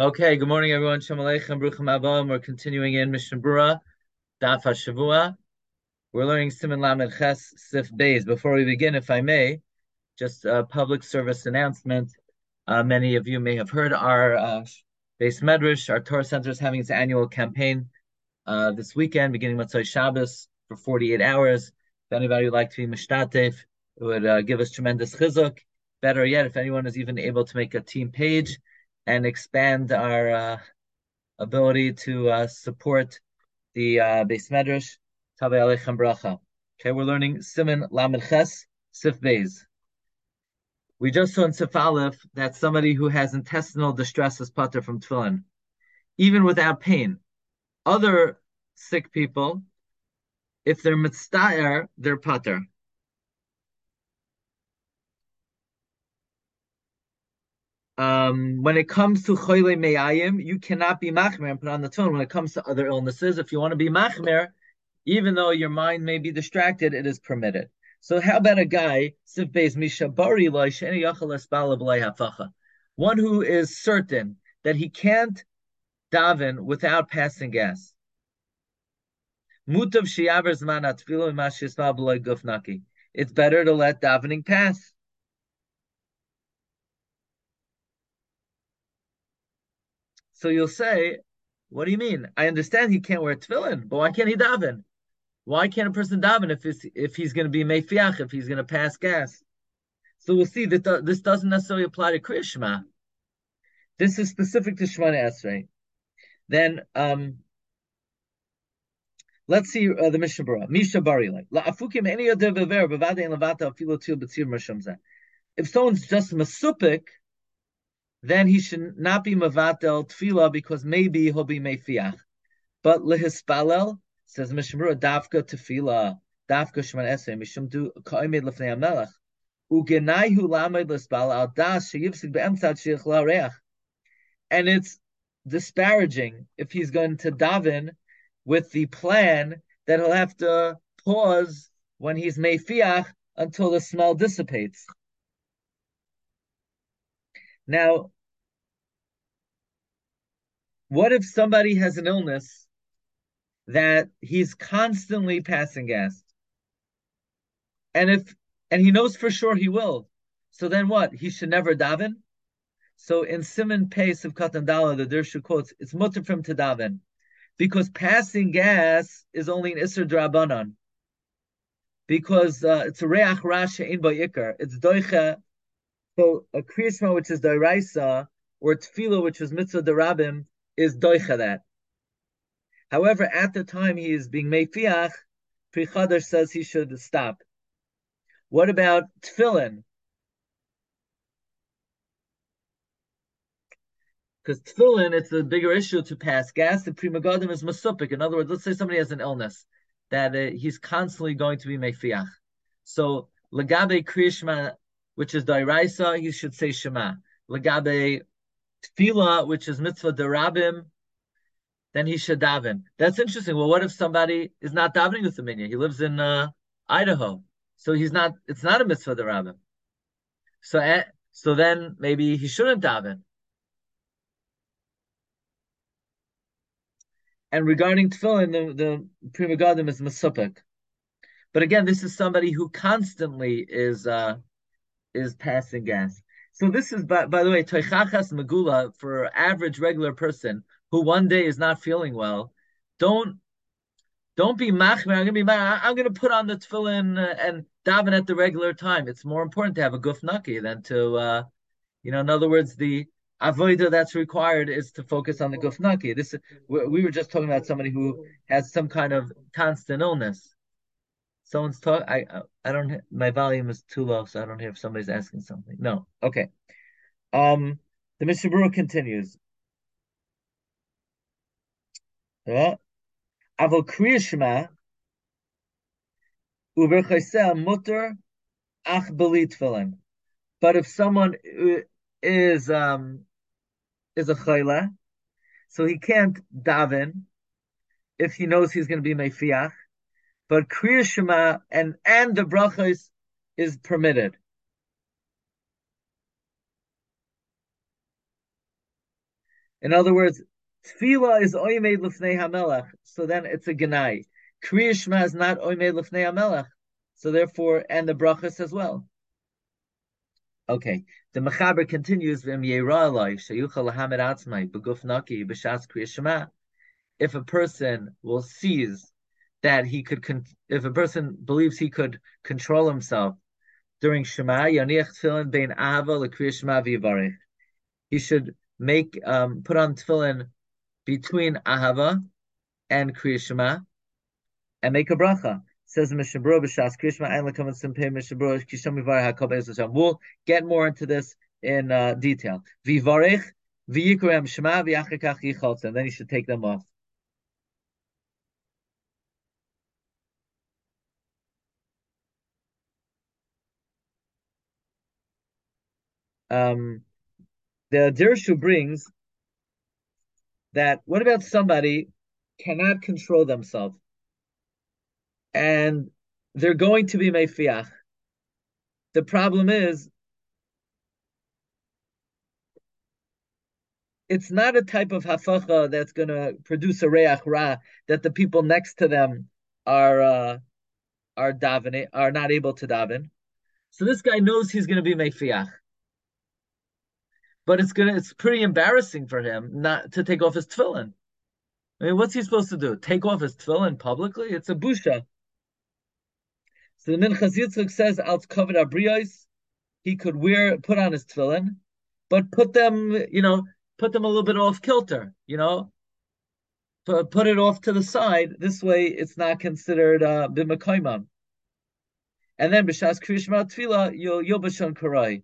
Okay, good morning, everyone. Shalom Aleichem, Bruchim Abom. We're continuing in Mishnah Berurah, Daf HaShavua. We're learning Siman Lamed Ches Sif Beis. Before we begin, if I may, just a public service announcement. Uh, many of you may have heard our uh, Beis Medrash, our Torah Center is having its annual campaign uh, this weekend, beginning Motzei Shabbos for 48 hours. If anybody would like to be Mishtatev, it would uh, give us tremendous chizuk. Better yet, if anyone is even able to make a team page, and expand our uh, ability to uh, support the uh, Beis Medrash. Alechem Bracha. Okay, we're learning Siman Lamed Ches Sif Beis. We just saw in Sif Aleph that somebody who has intestinal distress is putter from tefillin, even without pain. Other sick people, if they're mitzdayer, they're putter. Um, when it comes to choyle meyayim, you cannot be machmer and put on the tone. When it comes to other illnesses, if you want to be machmer, even though your mind may be distracted, it is permitted. So how about a guy, one who is certain that he can't daven without passing gas. It's better to let davening pass. So you'll say, what do you mean? I understand he can't wear tefillin, but why can't he daven? Why can't a person daven if it's, if he's going to be mefiach, if he's going to pass gas? So we'll see that th- this doesn't necessarily apply to Krishma. This is specific to Shemana Esrei. Then um, let's see uh, the Mishnah Berurah. Misha Bari like la'afukim any other bever bevade and levata afilo til masham If someone's just masupik, then he should not be mavatel tefillah because maybe he'll be mefiach. But lehispalel says Mishmura dafka tefillah dafka shman esrei mishum du kaimed lefnei amelach ugenai hu lamed lespal al das sheyivsik beemtzat sheich lareach. And it's disparaging if he's going to daven with the plan that he'll have to pause when he's mefiach until the smell dissipates. Now, what if somebody has an illness that he's constantly passing gas? And if and he knows for sure he will. So then what? He should never daven? So in Simon Pace of Katandala, the Dirshu quotes, it's mutter from to daven. Because passing gas is only an Isser Drabanan. Because uh, it's Reach Rasha in Ikar. It's Doicha so a kriyishma which is doiraisa or tefillah which is mitzvah derabim is doicha. However, at the time he is being mefiach, Pri Chadash says he should stop. What about tefillin? Because tefillin, it's a bigger issue to pass gas. The Pri Megadim is masupik. In other words, let's say somebody has an illness that uh, he's constantly going to be mefiach. So legabe kriyishma which is Dairaisa, he should say Shema. Legabe Tefillah, which is Mitzvah Derabim, then he should daven. That's interesting. Well, what if somebody is not davening with the minyan? He lives in uh, Idaho, so he's not. It's not a mitzvah derabim. So, uh, so then maybe he shouldn't daven. And regarding tefillin, the, the Pri Megadim is masupik. But again, this is somebody who constantly is uh, is passing gas. So this is, by, by the way, toichachas megula for average regular person who one day is not feeling well. Don't don't be machmer. I'm gonna be I'm gonna put on the tefillin and daven at the regular time. It's more important to have a guf naki than to, uh, you know, in other words, the avoida that's required is to focus on the guf naki. This we were just talking about somebody who has some kind of constant illness. Someone's talk. I I don't. My volume is too low, so I don't hear if somebody's asking something. No. Okay. Um. The Mishnah Berurah continues. Avol kriyishma uber mutter ach. But if someone is um is a chayla, so he can't daven if he knows he's going to be mefiach, but Kriya Shema and and the brachos is permitted. In other words, tefillah is oimed lefnei hamelach, so then it's a genai. Kriya is not oimed lefnei hamelach, so therefore, and the brachas as well. Okay, the Mechaber continues, V'im yera aloi, sheyuchal lahamed atzmai, beguf naki, b'shas kriya If a person will seize that he could, con- if a person believes he could control himself during Shema, yaniach tefillin bein ahava l'kriya Shema v'yivarech. He should make um, put on tefillin between ahava and kriya Shema and make a bracha. Says Mishabro b'shas kriya Shema and l'kamat simpei Mishabro kisham yivarech hakol be'ez We'll get more into this in uh, detail. V'yivarech v'yikrem Shema v'yachakach yichaltzim. Then you should take them off. Um, the Dirshu brings that what about somebody cannot control themselves and they're going to be mefiach. The problem is it's not a type of hafacha that's going to produce a reach ra that the people next to them are uh, are davening are not able to daven. So this guy knows he's going to be mefiach but it's gonna it's pretty embarrassing for him not to take off his tefillin. I mean, what's he supposed to do? Take off his tefillin publicly? It's a busha. So the Minchas Yitzchak says, "Al covered abriyos." He could wear, put on his tefillin, but put them, you know, put them a little bit off kilter, you know, put, it off to the side. This way, it's not considered uh. And then b'shas kriyishma tefillah, you'll yobashon karai.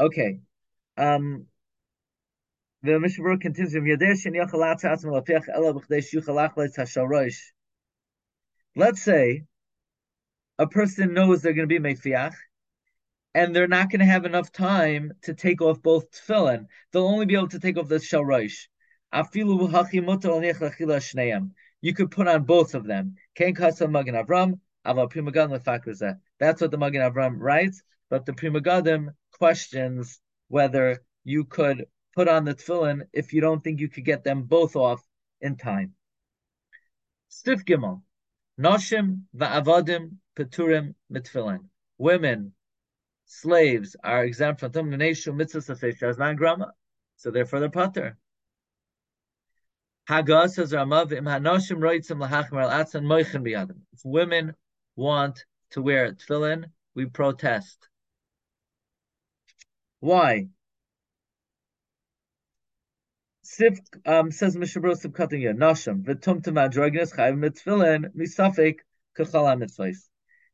Okay. Um, the Mishnah continues, Let's say a person knows they're going to be mefiach, and they're not going to have enough time to take off both tefillin. They'll only be able to take off the shalroish. You could put on both of them. That's what the Magen Avram writes, but the Pri Megadim questions whether you could put on the tefillin if you don't think you could get them both off in time. Stif Gimel. Noshim va'avadim peturim mitfillin. Women, slaves are exempt from tum neshu mitzvah as man grama, so therefore they're pater. Hagas says Ramav im hanoshim roitzim lahachmer al atzan moichin biyadim. If women want to wear tefillin, we protest. Why? Sif um, says Mishabro Sibkatin Yah, Nasham, V'tumtum Adroginus Chayiv Mitzvilin, Misafik, Kachala.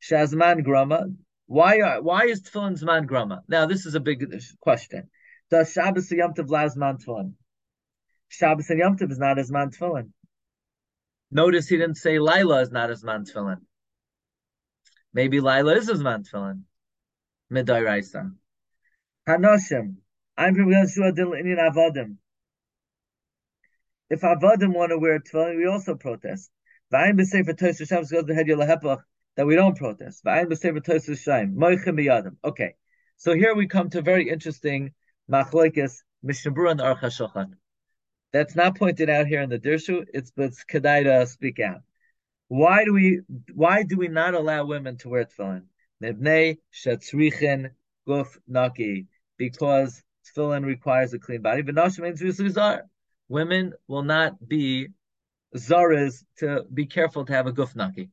Shazman Grama. Why are, why is Tefillin Zman Grama? Now, this is a big question. Does Shabbos Yom Tov Lazman Tefillin? Shabbos and Yom Tov is not as man Tefillin. Notice he didn't say Lila is not as man Tefillin. Maybe Lila is as man Tefillin. Midai Raisa. Hanoshim. I'm Indian Avadim. If Avadim want to wear tefillin, we also protest. V'ayin b'sefer Tosha Shabbos goes ahead Yolahepach that we don't protest. V'ayin b'sefer Tosha Shaim Moichem biyadim. Okay, so here we come to very interesting machlokes Mishnah and Aruch HaShulchan. That's not pointed out here in the Dirshu. It's but it's kedai to speak out. Why do we why do we not allow women to wear tefillin? Nebnei shetzrichin guf naki because tefillin requires a clean body. Women will not be zaras to be careful to have a gufnaki.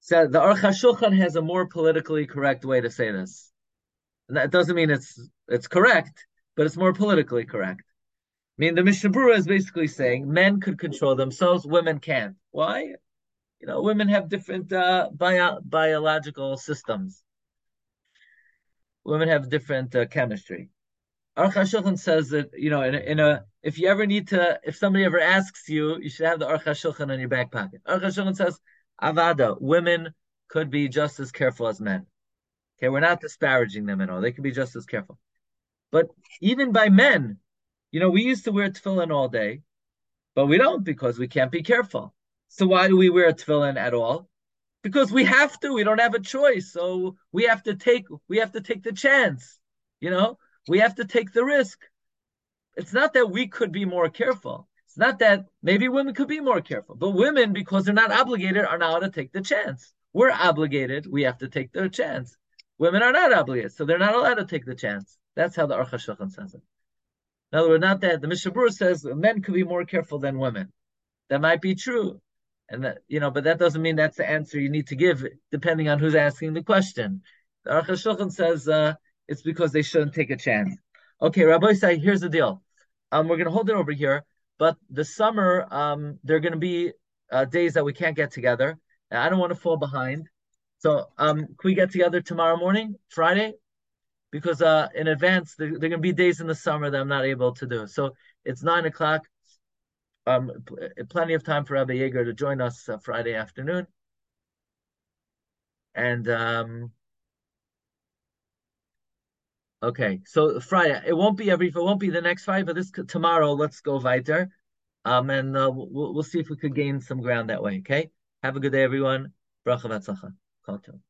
So the Aruch HaShulchan has a more politically correct way to say this. And that doesn't mean it's it's correct, but it's more politically correct. I mean, the Mishnah Berurah is basically saying men could control themselves, women can't. Why? You know, women have different uh, bio- biological systems women have different uh, chemistry. Aruch HaShulchan says that you know in a, in a, if you ever need to if somebody ever asks you, you should have the Aruch HaShulchan in your back pocket. Aruch HaShulchan says avada women could be just as careful as men. Okay, we're not disparaging them at all. They can be just as careful. But even by men, you know, we used to wear tefillin all day, but we don't because we can't be careful. So why do we wear a tefillin at all? Because we have to. We don't have a choice. So we have to take. We have to take the chance. You know, we have to take the risk. It's not that we could be more careful. It's not that maybe women could be more careful, but women, because they're not obligated, are allowed to take the chance. We're obligated. We have to take the chance. Women are not obligated, so they're not allowed to take the chance. That's how the Aruch HaShulchan says it. In other words, not that the Mishnah Berurah says men could be more careful than women. That might be true, and that you know, but that doesn't mean that's the answer you need to give, depending on who's asking the question. The Aruch says uh, it's because they shouldn't take a chance. Okay, Rabbi say, here's the deal. Um, we're going to hold it over here, but the summer, um, there are going to be uh, days that we can't get together. And I don't want to fall behind. So, um, can we get together tomorrow morning, Friday? Because uh, in advance, there, there are going to be days in the summer that I'm not able to do. So it's nine o'clock. Um, plenty of time for Rabbi Yeager to join us uh, Friday afternoon. And um, Okay, so Friday it won't be every it won't be the next Friday, but this tomorrow. Let's go weiter, um, and uh, we'll we'll see if we could gain some ground that way. Okay, have a good day, everyone. Bracha v'atzlacha.